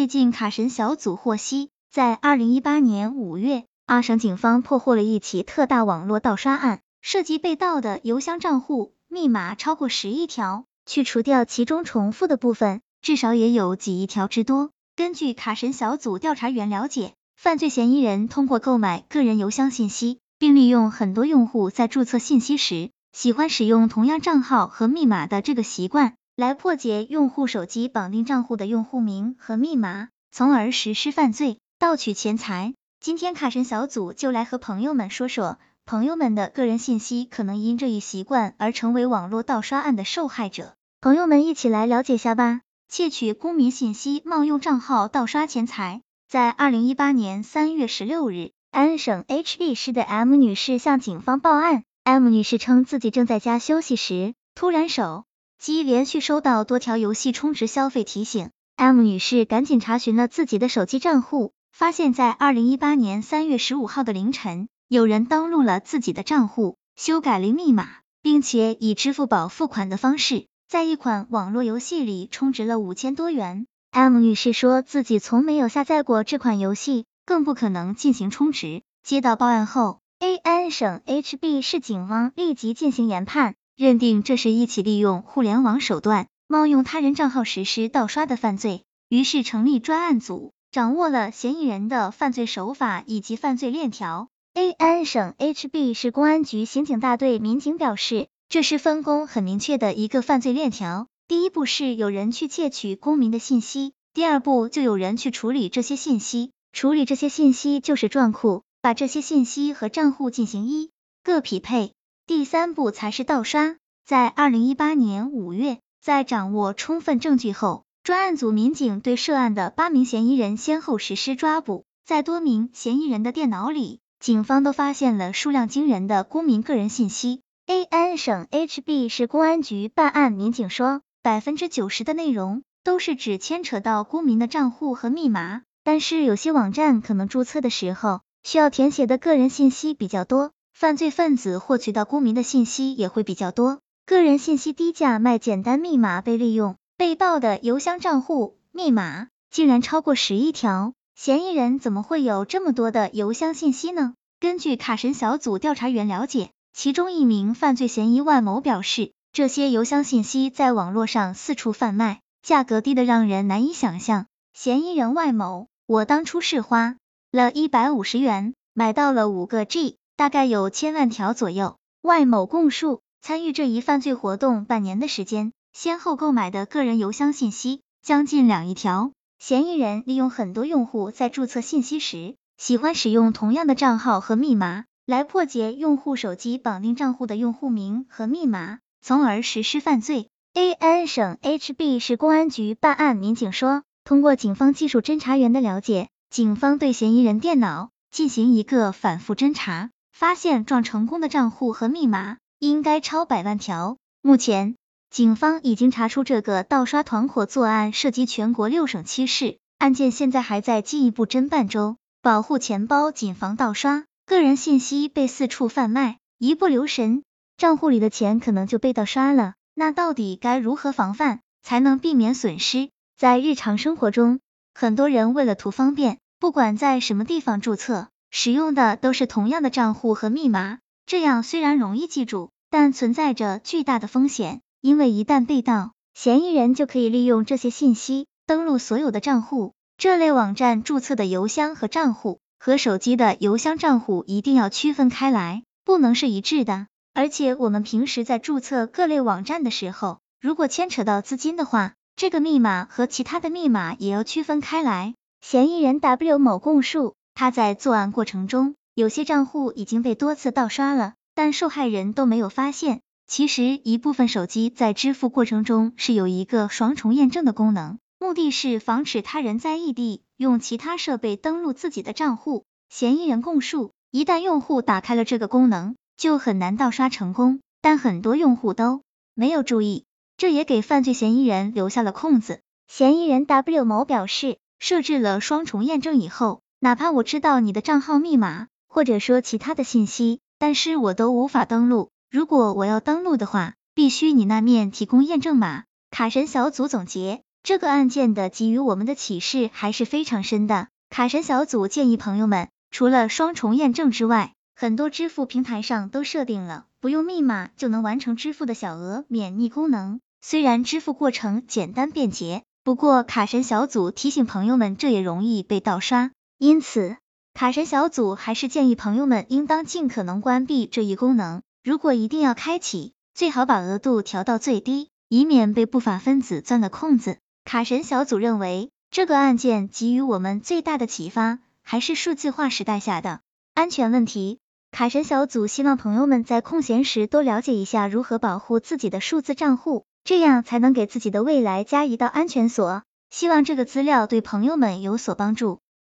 最近卡神小组获悉，在二零一八年五月，阿省警方破获了一起特大网络盗刷案，涉及被盗的邮箱账户密码超过十亿条，去除掉其中重复的部分，至少也有几亿条之多。根据卡神小组调查员了解，犯罪嫌疑人通过购买个人邮箱信息，并利用很多用户在注册信息时喜欢使用同样账号和密码的这个习惯，来破解用户手机绑定账户的用户名和密码，从而实施犯罪，盗取钱财。今天卡神小组就来和朋友们说说，朋友们的个人信息可能因这一习惯而成为网络盗刷案的受害者。朋友们一起来了解下吧。窃取公民信息，冒用账号盗刷钱财。在二零一八年三月十六日，安省 HB 市的 M 女士向警方报案。M 女士称自己正在家休息时，突然手机连续收到多条游戏充值消费提醒。M 女士赶紧查询了自己的手机账户，发现，在二零一八年三月十五号的凌晨，有人登录了自己的账户，修改了密码，并且以支付宝付款的方式。在一款网络游戏里充值了五千多元。M 女士说自己从没有下载过这款游戏，更不可能进行充值。接到报案后，A 安省 HB 市警方立即进行研判，认定这是一起利用互联网手段冒用他人账号实施盗刷的犯罪，于是成立专案组，掌握了嫌疑人的犯罪手法以及犯罪链条。A 安省 HB 市公安局刑警大队民警表示。这是分工很明确的一个犯罪链条。第一步是有人去窃取公民的信息，第二步就有人去处理这些信息，处理这些信息就是赚库，把这些信息和账户进行一个匹配。第三步才是盗刷。在二零一八年五月，在掌握充分证据后，专案组民警对涉案的八名嫌疑人先后实施抓捕。在多名嫌疑人的电脑里，警方都发现了数量惊人的公民个人信息。A N 省 HB 市公安局办案民警说，百分之九十的内容都是只牵扯到公民的账户和密码，但是有些网站可能注册的时候需要填写的个人信息比较多，犯罪分子获取到公民的信息也会比较多，个人信息低价卖简单密码被利用，被盗的邮箱账户密码竟然超过十亿条，嫌疑人怎么会有这么多的邮箱信息呢？根据卡神小组调查员了解。其中一名犯罪嫌疑万某表示，这些邮箱信息在网络上四处贩卖，价格低的让人难以想象。嫌疑人外某，我当初是花了一百五十元买到了五个 G，大概有千万条左右。外某供述，参与这一犯罪活动半年的时间，先后购买的个人邮箱信息将近两亿条。嫌疑人利用很多用户在注册信息时，喜欢使用同样的账号和密码。来破解用户手机绑定账户的用户名和密码，从而实施犯罪。A 安省 HB 市公安局办案民警说，通过警方技术侦查员的了解，警方对嫌疑人电脑进行一个反复侦查，发现撞成功的账户和密码应该超百万条。目前，警方已经查出这个盗刷团伙作案涉及全国六省七市，案件现在还在进一步侦办中。保护钱包，谨防盗刷。个人信息被四处贩卖，一不留神，账户里的钱可能就被盗刷了。那到底该如何防范，才能避免损失？在日常生活中，很多人为了图方便，不管在什么地方注册，使用的都是同样的账户和密码。这样虽然容易记住，但存在着巨大的风险，因为一旦被盗，嫌疑人就可以利用这些信息登录所有的账户。这类网站注册的邮箱和账户。和手机的邮箱账户一定要区分开来，不能是一致的。而且我们平时在注册各类网站的时候，如果牵扯到资金的话，这个密码和其他的密码也要区分开来。嫌疑人 W 某供述，他在作案过程中，有些账户已经被多次盗刷了，但受害人都没有发现。其实一部分手机在支付过程中是有一个双重验证的功能，目的是防止他人在异地。用其他设备登录自己的账户，嫌疑人供述，一旦用户打开了这个功能，就很难盗刷成功。但很多用户都没有注意，这也给犯罪嫌疑人留下了空子。嫌疑人 W 某表示，设置了双重验证以后，哪怕我知道你的账号密码，或者说其他的信息，但是我都无法登录。如果我要登录的话，必须你那面提供验证码。卡神小组总结。这个案件的给予我们的启示还是非常深的。卡神小组建议朋友们，除了双重验证之外，很多支付平台上都设定了不用密码就能完成支付的小额免密功能。虽然支付过程简单便捷，不过卡神小组提醒朋友们，这也容易被盗刷。因此，卡神小组还是建议朋友们应当尽可能关闭这一功能。如果一定要开启，最好把额度调到最低，以免被不法分子钻了空子。卡神小组认为，这个案件给予我们最大的启发，还是数字化时代下的安全问题。卡神小组希望朋友们在空闲时多了解一下如何保护自己的数字账户。这样才能给自己的未来加一道安全锁。希望这个资料对朋友们有所帮助。